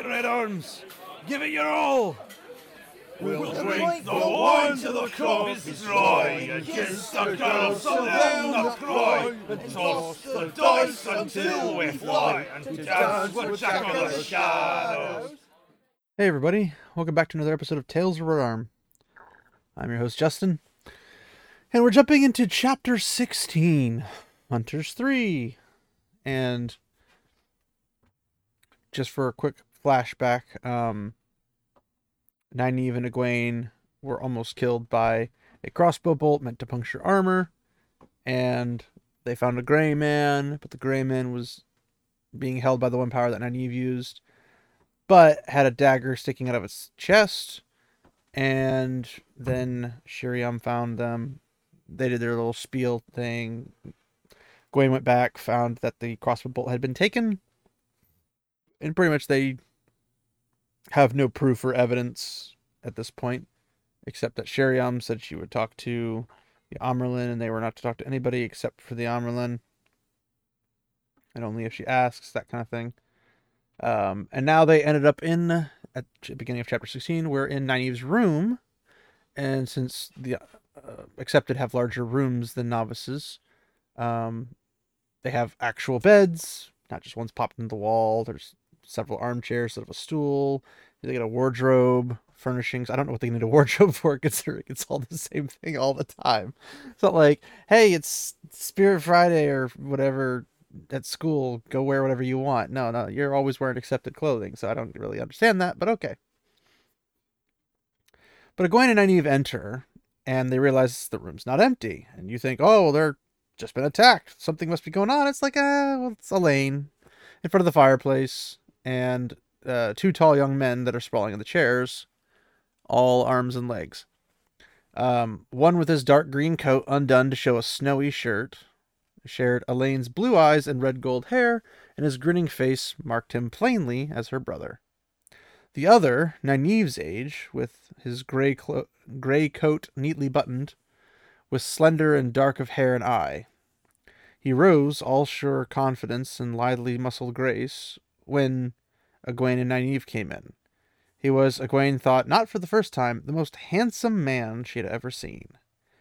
right, Red Arms. Give it your all. We'll drink the wine till the cup is dry, and kiss the girls so down the cry, and toss the dice until we fly, and dance with Jack of the Shadows. Hey everybody, welcome back to another episode of Tales of Red Arm. I'm your host Justin, and we're jumping into chapter 16, Hunters 3. And just for a quick flashback, um Nynaeve and Egwene were almost killed by a crossbow bolt meant to puncture armor, and they found a gray man, but the gray man was being held by the one power that Nynaeve used, but had a dagger sticking out of its chest. And then Sheriam found them. They did their little spiel thing. Gwen went back, found that the crossbow bolt had been taken, and pretty much they have no proof or evidence at this point, except that Sheriam said she would talk to the Amyrlin, and they were not to talk to anybody except for the Amyrlin, and only if she asks, that kind of thing. Um, and now they ended up in at the beginning of chapter 16. We're in Nynaeve's room, and since the uh, accepted have larger rooms than novices, um, they have actual beds, not just ones popped into the wall. There's several armchairs instead of a stool. They get a wardrobe, furnishings. I don't know what they need a wardrobe for, considering it's all the same thing all the time. It's not like, hey, it's Spirit Friday or whatever at school. Go wear whatever you want. No, no, you're always wearing accepted clothing. So I don't really understand that, but okay. But Egwene and Nynaeve enter, and they realize the room's not empty. And you think, oh, well, they're just been attacked. Something must be going on. It's like, ah, well, it's Elayne in front of the fireplace, and uh, two tall young men that are sprawling in the chairs, all arms and legs. Um, one with his dark green coat undone to show a snowy shirt, shared Elayne's blue eyes and red gold hair, and his grinning face marked him plainly as her brother. The other, Nynaeve's age, with his gray, clo- gray coat neatly buttoned, was slender and dark of hair and eye. He rose, all sure confidence and lithely muscled grace, when Egwene and Nynaeve came in. He was, Egwene thought, not for the first time, the most handsome man she had ever seen.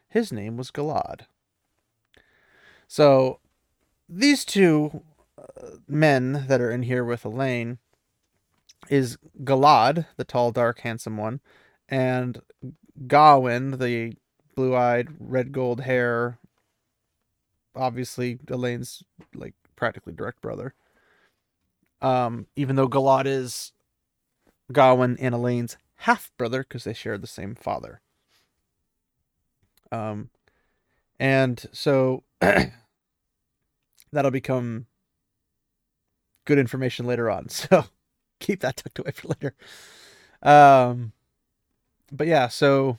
His name was Galad. So, these two uh, men that are in here with Elayne is Galad, the tall, dark, handsome one, and Gawyn, the blue-eyed, red gold hair, obviously Elayne's like practically direct brother. Um, even though Galad is Gawyn and Elayne's half brother because they share the same father. Um, and so that'll become good information later on. So keep that tucked away for later. Um, but yeah, so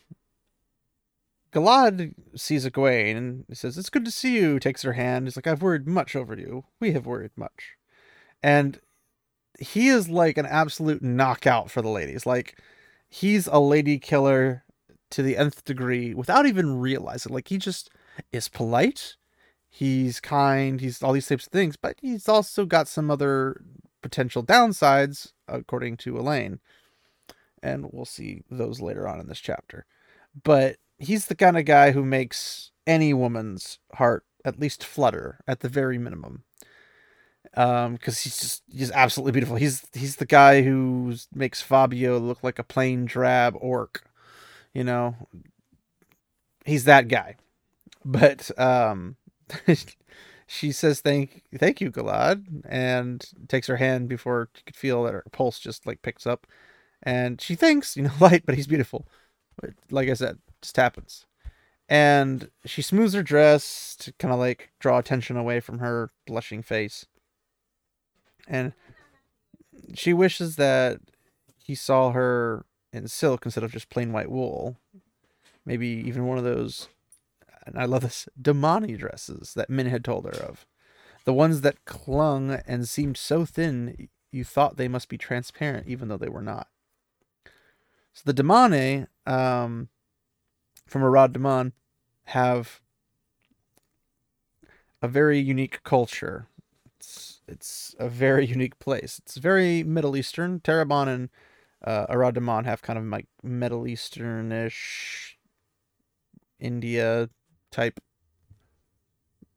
Galad sees Egwene and he says, It's good to see you. Takes her hand. He's like, I've worried much over you. We have worried much. And he is like an absolute knockout for the ladies. Like, he's a lady killer to the nth degree without even realizing. Like, he just is polite. He's kind. He's all these types of things. But he's also got some other potential downsides, according to Elayne. And we'll see those later on in this chapter. But he's the kind of guy who makes any woman's heart at least flutter at the very minimum um because he's just he's absolutely beautiful. He's he's the guy who makes fabio look like a plain drab orc you know? He's that guy. But um she says thank thank you galad and takes her hand before she could feel that her pulse just like picks up. And she thinks you know light but he's beautiful. But like i said just happens. And she smooths her dress to kind of like draw attention away from her blushing face and she wishes that he saw her in silk instead of just plain white wool. Maybe even one of those, and I love this, Damani dresses that Min had told her of. The ones that clung and seemed so thin you thought they must be transparent even though they were not. So the Damane um, from Arad Daman have a very unique culture. It's a very unique place. It's very Middle Eastern. Tarabon and uh, Arad have kind of like Middle Easternish, India type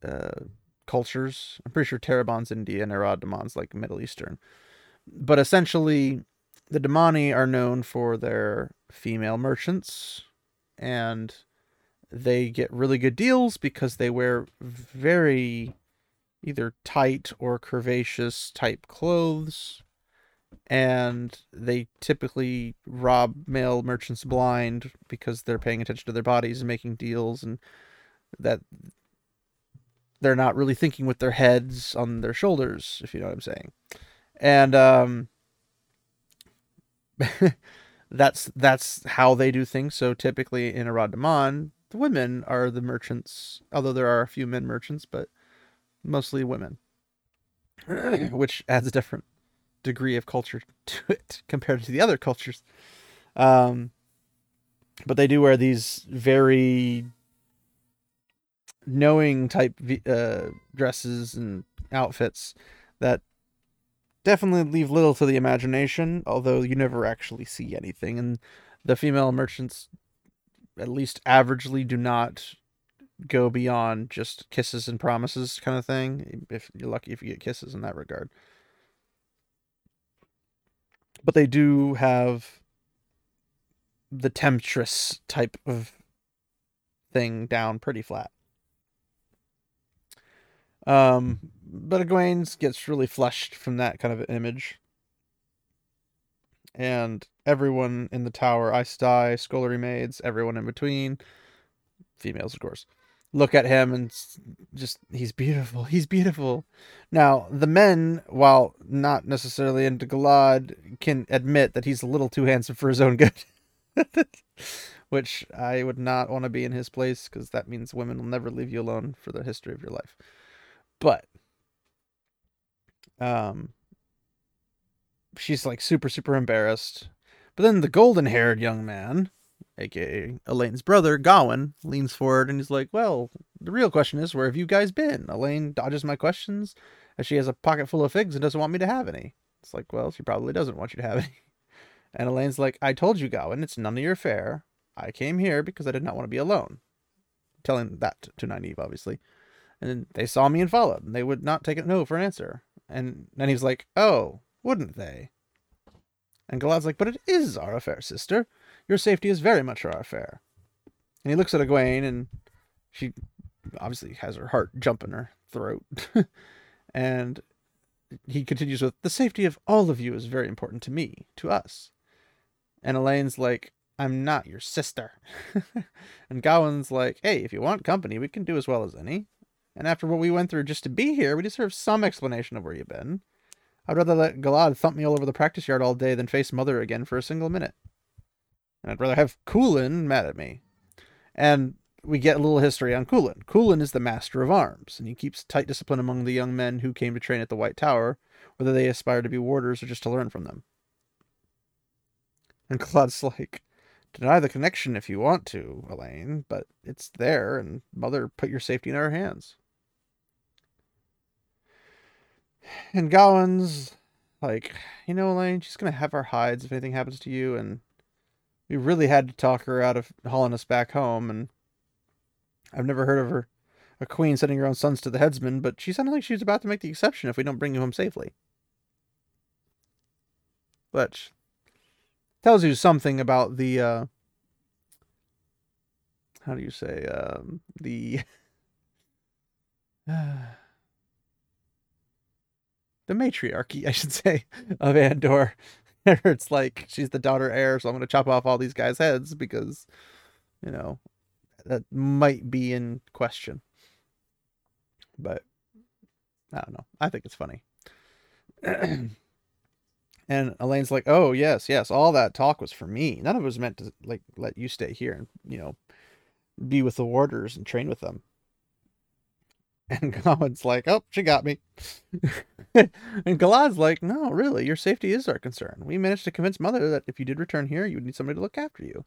uh, cultures. I'm pretty sure Tarabon's India and Arad like Middle Eastern. But essentially, the Damani are known for their female merchants, and they get really good deals because they wear very either tight or curvaceous type clothes and they typically rob male merchants blind because they're paying attention to their bodies and making deals and that they're not really thinking with their heads on their shoulders if you know what i'm saying. And um that's that's how they do things. So typically in Daman the women are the merchants, although there are a few men merchants, but mostly women, which adds a different degree of culture to it compared to the other cultures. Um, but they do wear these very knowing type uh, dresses and outfits that definitely leave little to the imagination, although you never actually see anything. And the female merchants at least averagely do not go beyond just kisses and promises kind of thing. If you're lucky if you get kisses in that regard. But they do have the temptress type of thing down pretty flat. Um, but Egwene's gets really flushed from that kind of image. And everyone in the tower, Aes Sedai, Scullery maids, everyone in between, females, of course, look at him and just, he's beautiful. He's beautiful. Now, the men, while not necessarily into Galad, can admit that he's a little too handsome for his own good. Which I would not want to be in his place because that means women will never leave you alone for the history of your life. But, um, she's like super, super embarrassed but then the golden haired young man, aka Elayne's brother, Gawyn, leans forward and he's like, Well, the real question is, where have you guys been? Elayne dodges my questions as she has a pocket full of figs and doesn't want me to have any. It's like, Well, she probably doesn't want you to have any. And Elayne's like, I told you, Gawyn, it's none of your affair. I came here because I did not want to be alone. Telling that to Nynaeve, obviously. And they saw me and followed, and they would not take a no for an answer. And then he's like, Oh, wouldn't they? And Galad's like, but it is our affair, sister. Your safety is very much our affair. And he looks at Egwene, and she obviously has her heart jump in her throat. and he continues with, the safety of all of you is very important to me, to us. And Elayne's like, I'm not your sister. and Gawyn's like, hey, if you want company, we can do as well as any. And after what we went through just to be here, we deserve some explanation of where you've been. I'd rather let Galad thump me all over the practice yard all day than face Mother again for a single minute. And I'd rather have Coulin mad at me. And we get a little history on Coulin. Coulin is the master of arms, and he keeps tight discipline among the young men who came to train at the White Tower, whether they aspire to be warders or just to learn from them. And Galad's like, deny the connection if you want to, Elayne, but it's there, and Mother put your safety in our hands. And Gawyn's like, you know, Elayne, she's gonna have our hides if anything happens to you, and we really had to talk her out of hauling us back home. And I've never heard of her, a queen sending her own sons to the headsman, but she sounded like she was about to make the exception if we don't bring you home safely. Which tells you something about the, uh, how do you say, um, the. the matriarchy, I should say, of Andor. it's like she's the daughter heir, so I'm to chop off all these guys' heads because, you know, that might be in question. But I don't know. I think it's funny. and Elayne's like, "Oh yes, yes, all that talk was for me. None of it was meant to like let you stay here and you know be with the warders and train with them." And Gawyn's like, oh, she got me. and Galad's like, no, really, your safety is our concern. We managed to convince Mother that if you did return here, you would need somebody to look after you.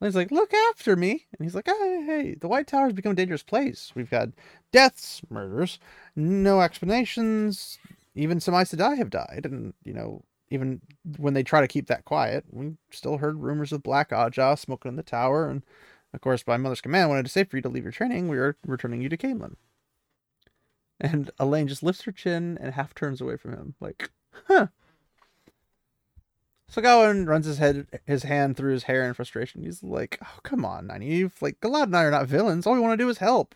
And he's like, look after me. And he's like, ah, hey, hey, the White Tower has become a dangerous place. We've had deaths, murders, no explanations, even some Aes Sedai have died, and you know, even when they try to keep that quiet, we still heard rumors of Black Ajah smoking in the tower, and of course, by Mother's command, when it is safe for you to leave your training, we are returning you to Caemlyn. And Elayne just lifts her chin and half turns away from him, like, huh. So Gawyn runs his head, his hand through his hair in frustration. He's like, "Oh, come on, Nynaeve. Like, Galad and I are not villains. All we want to do is help.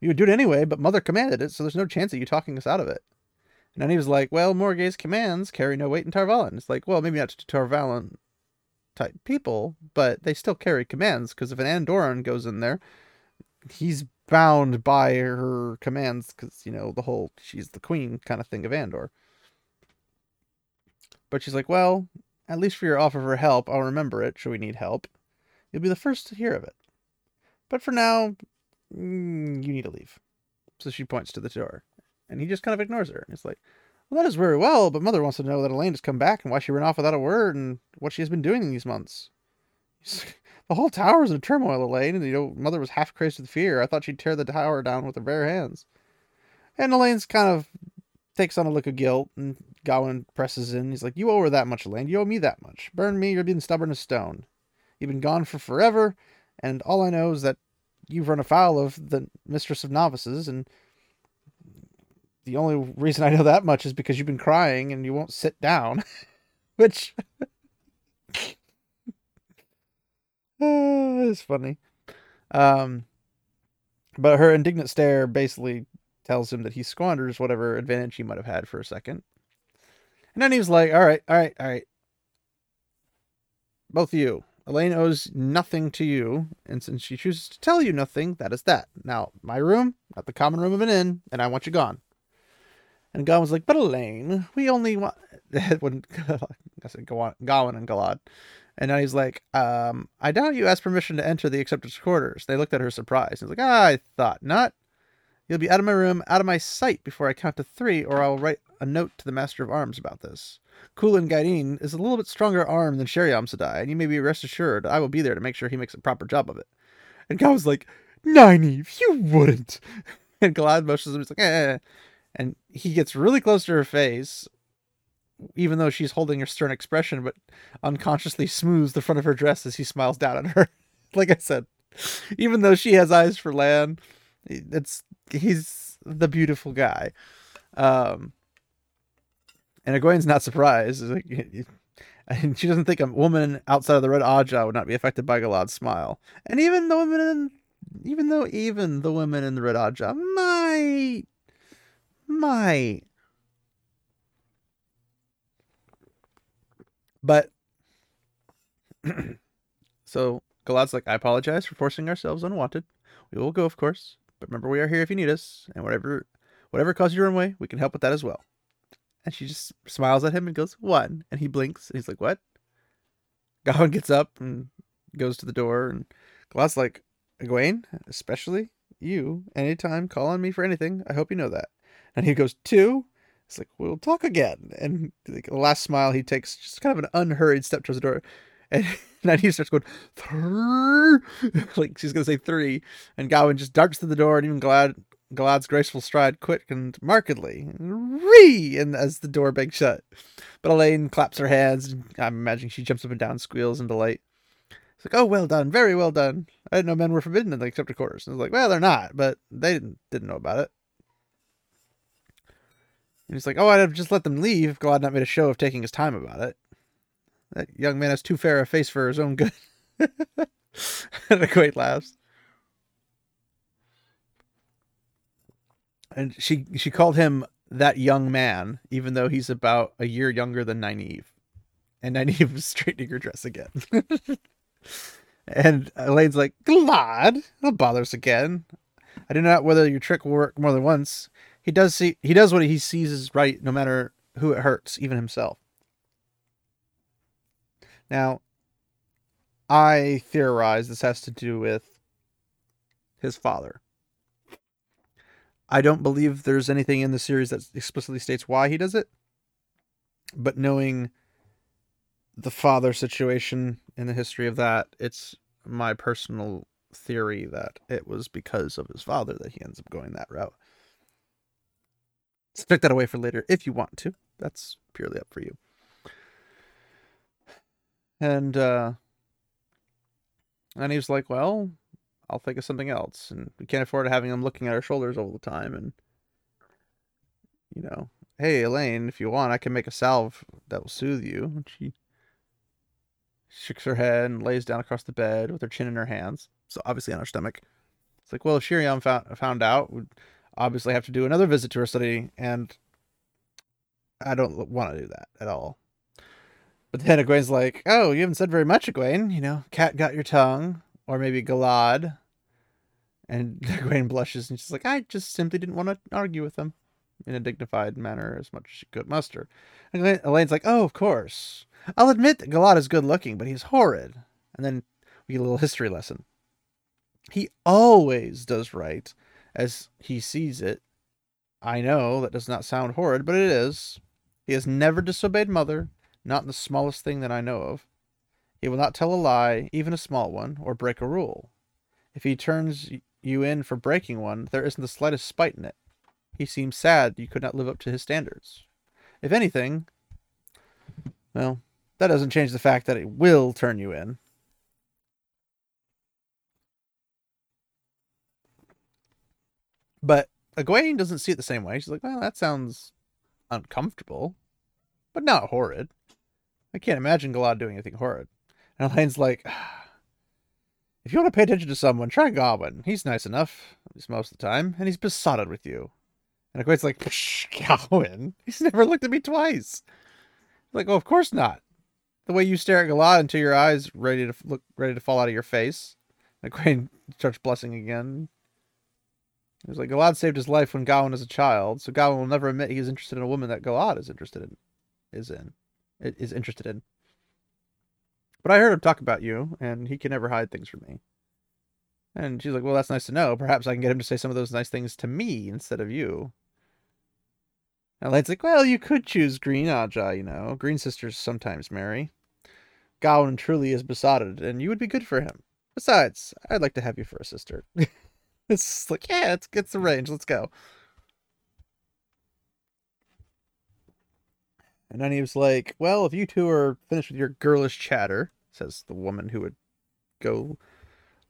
You would do it anyway, but Mother commanded it, so there's no chance of you talking us out of it." And Nynaeve's like, "Well, Morgase's commands carry no weight in Tar Valon." It's like, well, maybe not to Tar Valon type people, but they still carry commands because if an Andoran goes in there, he's bound by her commands because you know the whole she's the queen kind of thing of Andor. But she's like, well, at least for your offer for help, I'll remember it. Should we need help, you'll be the first to hear of it. But for now, mm, you need to leave. So she points to the door, and he just kind of ignores her. And he's like, well, that is very well, but Mother wants to know that Elayne has come back and why she ran off without a word and what she has been doing in these months. The whole tower is in turmoil, Elayne, and you know, Mother was half crazed with fear. I thought she'd tear the tower down with her bare hands. And Elayne's kind of takes on a look of guilt, and Gawyn presses in. He's like, You owe her that much, Elayne. You owe me that much. Burn me, you're being stubborn as stone. You've been gone for forever, and all I know is that you've run afoul of the Mistress of Novices, and the only reason I know that much is because you've been crying and you won't sit down. Which uh, it's funny. Um, but her indignant stare basically tells him that he squanders whatever advantage he might have had for a second. And then he was like, all right, all right, all right. Both of you. Elayne owes nothing to you, and since she chooses to tell you nothing, that is that. Now, my room, not the common room of an inn, and I want you gone. And Gawyn was like, but Elayne, we only want... when I said Gawyn and Galad. And now he's like, um, I doubt you asked permission to enter the acceptors' quarters. They looked at her surprised. He's like, ah, I thought not. You'll be out of my room, out of my sight before I count to three, or I'll write a note to the Master of Arms about this. Coulin Gaidin is a little bit stronger armed than Sheriam Sedai, and you may be rest assured I will be there to make sure he makes a proper job of it. And Gawyn's like, Nynaeve, you wouldn't. And Galad motions him, he's like, eh. And he gets really close to her face, even though she's holding her stern expression, but unconsciously smooths the front of her dress as he smiles down at her. like I said, even though she has eyes for Lan, it's he's the beautiful guy. Um, and Egwene's not surprised. And she doesn't think a woman outside of the Red Ajah would not be affected by Galad's smile. And even the women in, even though even the women in the Red Ajah might, might. But so Galad's like, I apologize for forcing ourselves unwanted. We will go, of course, but remember we are here if you need us, and whatever whatever causes you to run away, we can help with that as well. And she just smiles at him and goes, One. And he blinks and he's like, What? Gawyn gets up and goes to the door and Galad's like, Egwene, especially you, anytime, call on me for anything. I hope you know that. And he goes, Two? It's like, we'll talk again. And like, the last smile he takes, just kind of an unhurried step towards the door. And he starts going, like she's going to say three. And Gawyn just darts to the door, and even Galad, Galad's graceful stride quickened markedly. Ree! And as the door bangs shut. But Elayne claps her hands. And I'm imagining she jumps up and down, squeals in delight. It's like, oh, well done, very well done. I didn't know men were forbidden in the accepted quarters. And I was like, well, they're not, but they didn't didn't know about it. And he's like, oh, I'd have just let them leave if God not made a show of taking his time about it. That young man has too fair a face for his own good. and a great laughs. And she she called him that young man, even though he's about a year younger than Nynaeve. And Nynaeve was straightening her dress again. and Elayne's like, Glad, it'll bother us again. I do not know whether your trick will work more than once. He does see he does what he sees is right, no matter who it hurts, even himself. Now, I theorize this has to do with his father. I don't believe there's anything in the series that explicitly states why he does it, but knowing the father situation in the history of that, it's my personal theory that it was because of his father that he ends up going that route. Stick that away for later if you want to. That's purely up for you. And uh and he was like, Well, I'll think of something else. And we can't afford having him looking at our shoulders all the time and you know, hey Elayne, if you want, I can make a salve that will soothe you. And she shakes her head and lays down across the bed with her chin in her hands. So obviously on her stomach. It's like, well, if Sheriam found found out, obviously have to do another visit to her study, and I don't want to do that at all. But then Egwene's like, oh, you haven't said very much, Egwene. You know, cat got your tongue, or maybe Galad. And Egwene blushes and she's like, I just simply didn't want to argue with him in a dignified manner as much as she could muster. And Elayne's like, oh, of course. I'll admit that Galad is good looking, but he's horrid. And then we get a little history lesson. He always does right as he sees it. I know that does not sound horrid, but it is. He has never disobeyed mother, not the smallest thing that I know of. He will not tell a lie, even a small one, or break a rule. If he turns you in for breaking one, there isn't the slightest spite in it. He seems sad you could not live up to his standards. If anything, well, that doesn't change the fact that it will turn you in. But Egwene doesn't see it the same way. She's like, well, that sounds uncomfortable, but not horrid. I can't imagine Galad doing anything horrid. And Elayne's like, if you want to pay attention to someone, try Gawyn. He's nice enough, at least most of the time, and he's besotted with you. And Egwene's like, Gawyn? He's never looked at me twice. Like, oh, of course not. The way you stare at Galad until your eyes ready to look ready to fall out of your face. Egwene starts blushing again. It was like Galad saved his life when Gawyn was a child, so Gawyn will never admit he's interested in a woman that Galad is interested in. Is in, is interested in. But I heard him talk about you, and he can never hide things from me. And she's like, "Well, that's nice to know. Perhaps I can get him to say some of those nice things to me instead of you." And Elayne's like, "Well, you could choose Green Ajah, you know. Green sisters sometimes marry. Gawyn truly is besotted, and you would be good for him. Besides, I'd like to have you for a sister." It's like, yeah, it's gets the range. Let's go. And then he was like, Well, if you two are finished with your girlish chatter, says the woman who would go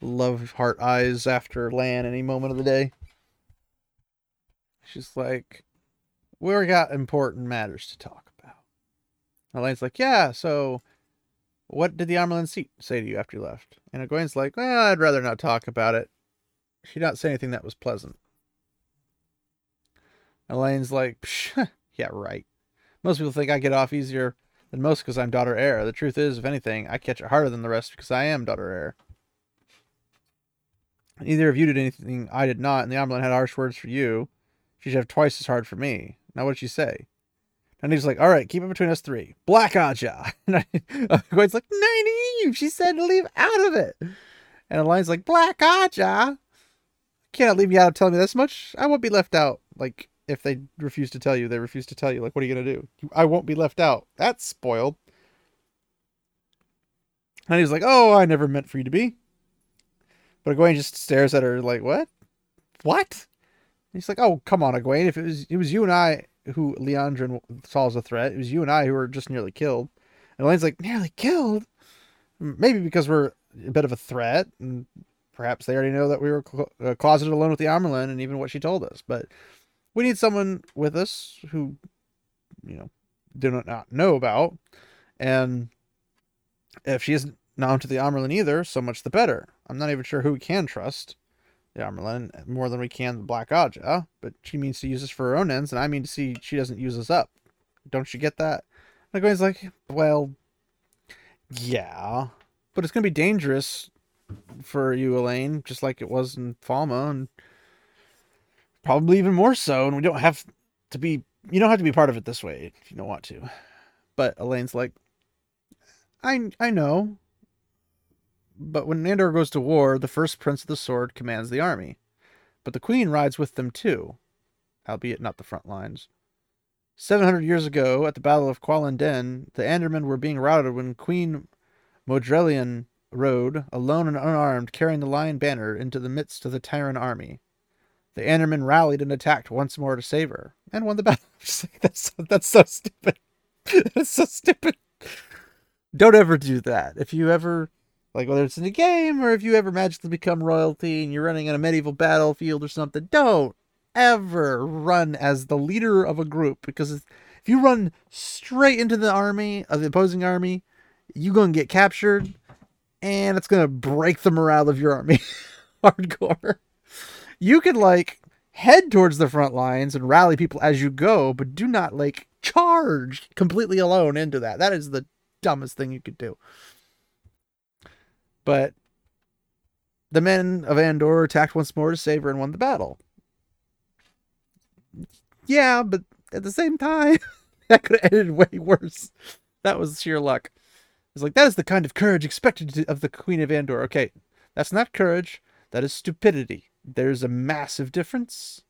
love heart eyes after Lan any moment of the day. She's like, We got important matters to talk about. Elayne's like, Yeah, so what did the seat say to you after you left? And Egwene's like, Well, I'd rather not talk about it. She did not say anything that was pleasant. Elayne's like, yeah, right. Most people think I get off easier than most because I'm daughter heir. The truth is, if anything, I catch it harder than the rest because I am daughter heir. Neither of you did anything I did not, and the Amyrlin had harsh words for you. She should have twice as hard for me. Now, what'd she say? And he's like, all right, keep it between us three. Black Ajah. And I, Gwen's like, Nynaeve, she said to leave out of it. And Elayne's like, Black Ajah cannot leave me out telling me this much. I won't be left out. Like, if they refuse to tell you, they refuse to tell you. Like, what are you going to do? I won't be left out. That's spoiled. And he's like, oh, I never meant for you to be. But Egwene just stares at her like, what? What? And he's like, oh, come on, Egwene. If it was, it was you and I who Liandrin saw as a threat. It was you and I who were just nearly killed. And Elayne's like, nearly killed? Maybe because we're a bit of a threat and Perhaps they already know that we were uh, closeted alone with the Amyrlin and even what she told us. But we need someone with us who, you know, do not know about. And if she isn't known to the Amyrlin either, so much the better. I'm not even sure who we can trust the Amyrlin more than we can the Black Ajah, but she means to use us for her own ends, and I mean to see she doesn't use us up. Don't you get that? And Egwene's like, well, yeah, but it's going to be dangerous for you, Elayne, just like it was in Falme, and probably even more so. And we don't have to be, you don't have to be part of it this way if you don't want to. But Elayne's like, I, I know. But when Nandor goes to war, the first Prince of the Sword commands the army. But the Queen rides with them too, albeit not the front lines. Seven hundred years ago, at the Battle of Cuallin Dhen, the Andormen were being routed when Queen Modrellein rode, alone and unarmed, carrying the lion banner, into the midst of the Tairen army. The Andormen rallied and attacked once more to save her and won the battle. that's that's so stupid. that's so stupid. Don't ever do that. If you ever like whether it's in a game or if you ever magically become royalty and you're running on a medieval battlefield or something, don't ever run as the leader of a group because if you run straight into the army of the opposing army, you're going to get captured and it's going to break the morale of your army hardcore. You can like head towards the front lines and rally people as you go, but do not like charge completely alone into that. That is the dumbest thing you could do. But the men of Andor attacked once more to save her and won the battle. Yeah, but at the same time, that could have ended way worse. That was sheer luck. It's like that is the kind of courage expected of the Queen of Andor. Okay, that's not courage. That is stupidity. There's a massive difference.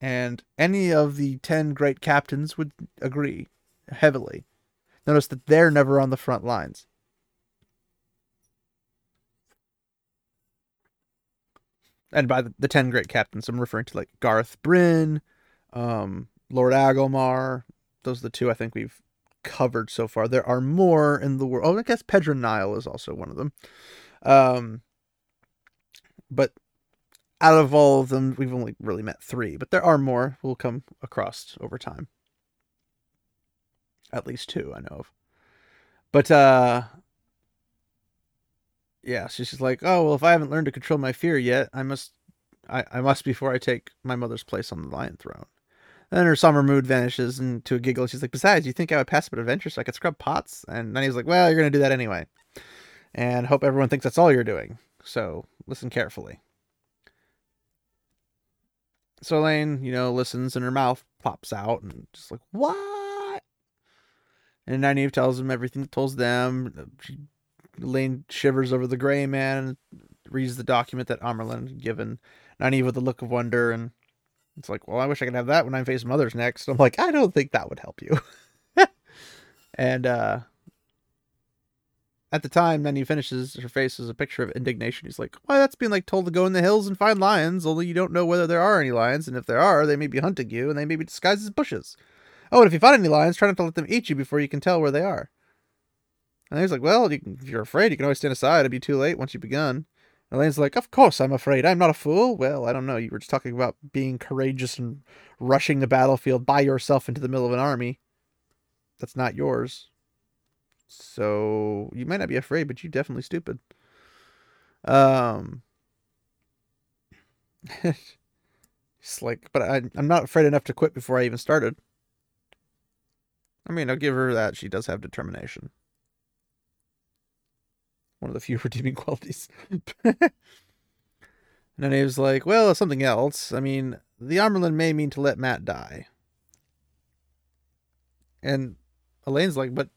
And any of the 10 great captains would agree heavily. Notice that they're never on the front lines. And by the, the 10 great captains, I'm referring to like Gareth Bryne, um, Lord Agelmar. Those are the two I think we've covered so far. There are more in the world. Oh, I guess Pedron Niall is also one of them. Um, but out of all of them, we've only really met three, but there are more we'll come across over time. At least two I know of. But uh yeah, she's just like, oh well, if I haven't learned to control my fear yet, I must, I, I must before I take my mother's place on the lion throne. Then her summer mood vanishes into a giggle. She's like, besides, you think I would pass up an adventure so I could scrub pots? And then he's like, well, you're gonna do that anyway, and hope everyone thinks that's all you're doing. So listen carefully. So Elayne, you know, listens and her mouth pops out and just like, what? And Nynaeve tells him everything that tells them. She, Elayne shivers over the gray man and reads the document that Amyrlin had given Nynaeve with a look of wonder. And it's like, well, I wish I could have that when I face mothers next. I'm like, I don't think that would help you. and uh, at the time, then he finishes, her face is a picture of indignation. He's like, Why, that's being like told to go in the hills and find lions, only you don't know whether there are any lions, and if there are, they may be hunting you, and they may be disguised as bushes. Oh, and if you find any lions, try not to let them eat you before you can tell where they are. And he's like, Well, you can, if you're afraid, you can always stand aside. It'll be too late once you've begun. And Elayne's like, Of course I'm afraid. I'm not a fool. Well, I don't know. You were just talking about being courageous and rushing the battlefield by yourself into the middle of an army. That's not yours. So you might not be afraid, but you're definitely stupid. Um, it's like, but I, I'm not afraid enough to quit before I even started. I mean, I'll give her that. She does have determination. One of the few redeeming qualities. and then he was like, well, something else. I mean, the Amyrlin may mean to let Mat die. And Elayne's like, but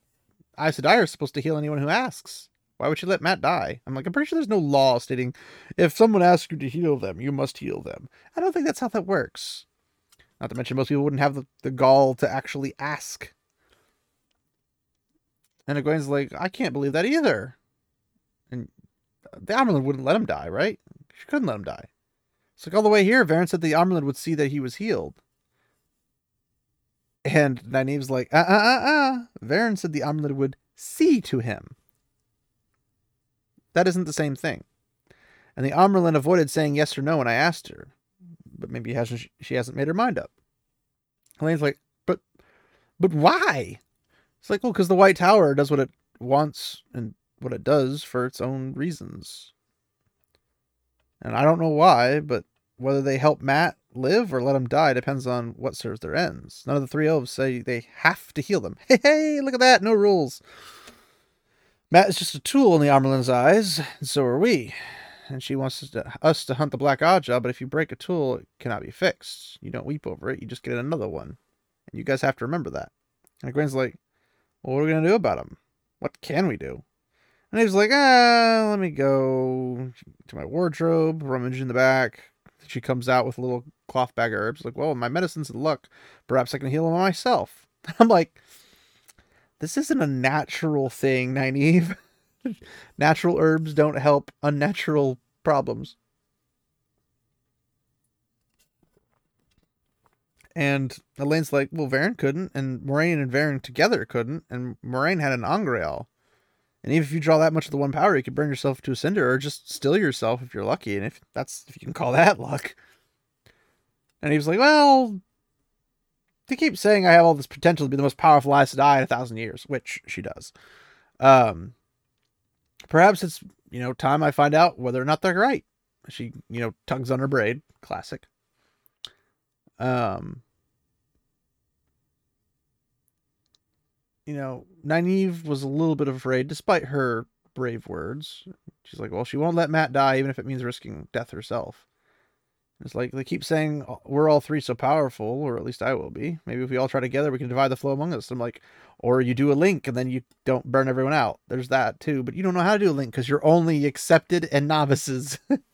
Aes Sedai is supposed to heal anyone who asks. Why would you let Mat die? I'm like, I'm pretty sure there's no law stating if someone asks you to heal them, you must heal them. I don't think that's how that works. Not to mention, most people wouldn't have the, the gall to actually ask. And Egwene's like, I can't believe that either. The Amyrlin wouldn't let him die, right? She couldn't let him die. It's like all the way here, Verin said the Amyrlin would see that he was healed. And Nynaeve's like, uh uh uh uh. Verin said the Amyrlin would see to him. That isn't the same thing. And the Amyrlin avoided saying yes or no when I asked her. But maybe hasn't she hasn't made her mind up. Elayne's like, but but why? It's like, well, because the White Tower does what it wants and what it does for its own reasons. And I don't know why, but whether they help Mat live or let him die depends on what serves their ends. None of the three elves say they have to heal them. Hey, hey, look at that, no rules. Mat is just a tool in the Amyrlin's eyes, and so are we. And she wants us to, us to hunt the Black Ajah, but if you break a tool, it cannot be fixed. You don't weep over it, you just get another one. And you guys have to remember that. And Gwen's like, well, what are we going to do about him? What can we do? And he's like, ah, let me go to my wardrobe, rummage in the back. She comes out with a little cloth bag of herbs. Like, well, my medicine's in luck. Perhaps I can heal him myself. I'm like, this isn't a natural thing, Nynaeve. natural herbs don't help unnatural problems. And Elayne's like, well, Verin couldn't, and Moiraine and Verin together couldn't, and Moiraine had an Angreal. And even if you draw that much of the one power, you could burn yourself to a cinder or just still yourself if you're lucky, and if that's if you can call that luck. And he was like, Well, they keep saying I have all this potential to be the most powerful Aes Sedai in a thousand years, which she does. Um perhaps it's, you know, time I find out whether or not they're right. She, you know, tugs on her braid. Classic. Um you know, Nynaeve was a little bit afraid, despite her brave words. She's like, well, she won't let Mat die, even if it means risking death herself. It's like they keep saying uh, we're all three so powerful, or at least I will be. Maybe if we all try together, we can divide the flow among us. I'm like, or you do a link and then you don't burn everyone out. There's that too, but you don't know how to do a link because you're only accepted and novices.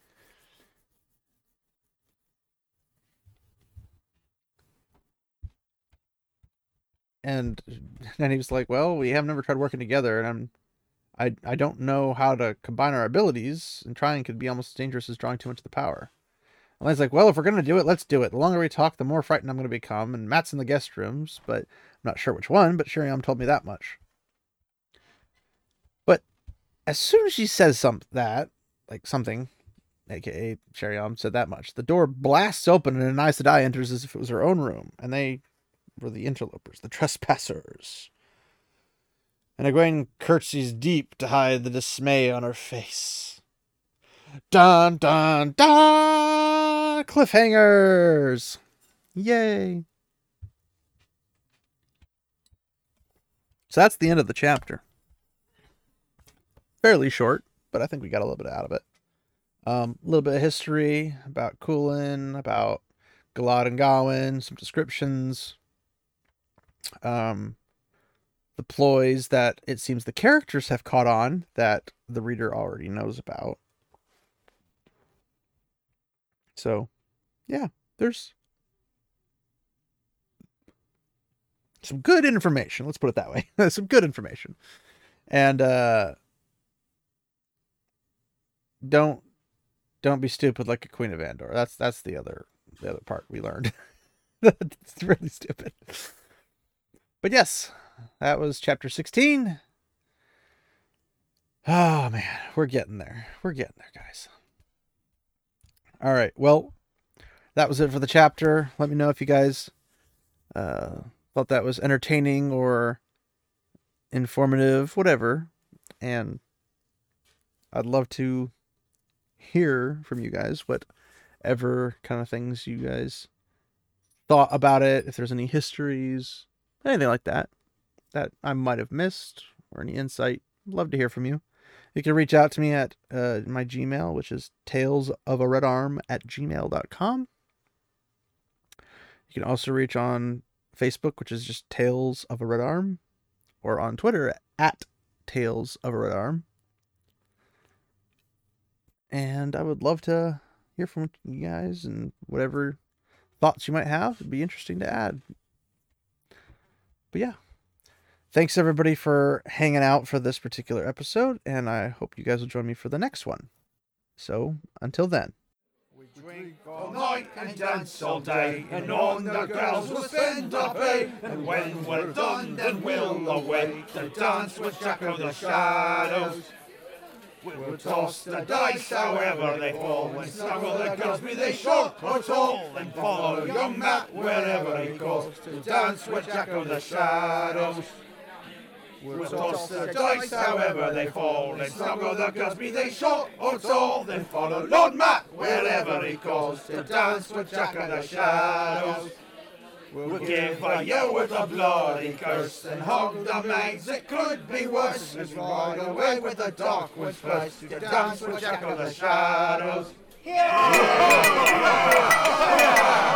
and then he was like, "Well, we have never tried working together, and I'm, I, I don't know how to combine our abilities, and trying could be almost as dangerous as drawing too much of the power." And I's like, "Well, if we're gonna do it, let's do it. The longer we talk, the more frightened I'm gonna become." And Mat's in the guest rooms, but I'm not sure which one. But Sheriam told me that much. But as soon as she says some that, like something, aka Sheriam said that much, the door blasts open and an Aes Sedai enters as if it was her own room, and they were the interlopers, the trespassers. And Egwene curtsies deep to hide the dismay on her face. Dun dun dun! Cliffhangers! Yay! So that's the end of the chapter. Fairly short, but I think we got a little bit out of it. Um, a little bit of history about Coulin, about Galad and Gawyn, some descriptions, um, the ploys that it seems the characters have caught on that the reader already knows about. So, yeah, there's some good information. Let's put it that way. some good information. And uh don't don't be stupid like a queen of Andor. That's that's the other the other part we learned. That's really stupid. But yes, that was chapter 16. Oh man, we're getting there. We're getting there, guys. All right. Well, that was it for the chapter. Let me know if you guys uh, thought that was entertaining or informative, whatever. And I'd love to hear from you guys whatever kind of things you guys thought about it, if there's any histories, anything like that that I might have missed or any insight, love to hear from you. You can reach out to me at uh, my Gmail, which is tales of a red arm at gmail.com. You can also reach on Facebook, which is just Tales of a Red Arm, or on Twitter at Tales of a Red Arm. And I would love to hear from you guys and whatever thoughts you might have. It'd be interesting to add. But yeah. Thanks everybody for hanging out for this particular episode, and I hope you guys will join me for the next one. So, until then. We drink all night and dance all day, and on the girls will spend our pay. And when we're done, then we'll away to dance with Jack of the Shadows. We'll toss the dice however they fall, and snuggle the girls be they short or tall, and follow young Mat wherever he goes. to dance with Jack of the Shadows. We'll toss the dice however they fall, and snuggle the girls be they short or tall, then follow Lord Mat wherever he goes. to dance with Jack of the Shadows. We'll, we'll give a yell with a bloody curse and hog the mags, it could be worse. Let's ride away with the darkwood first to dance with Jack of the Shadows. Yeah! yeah! yeah!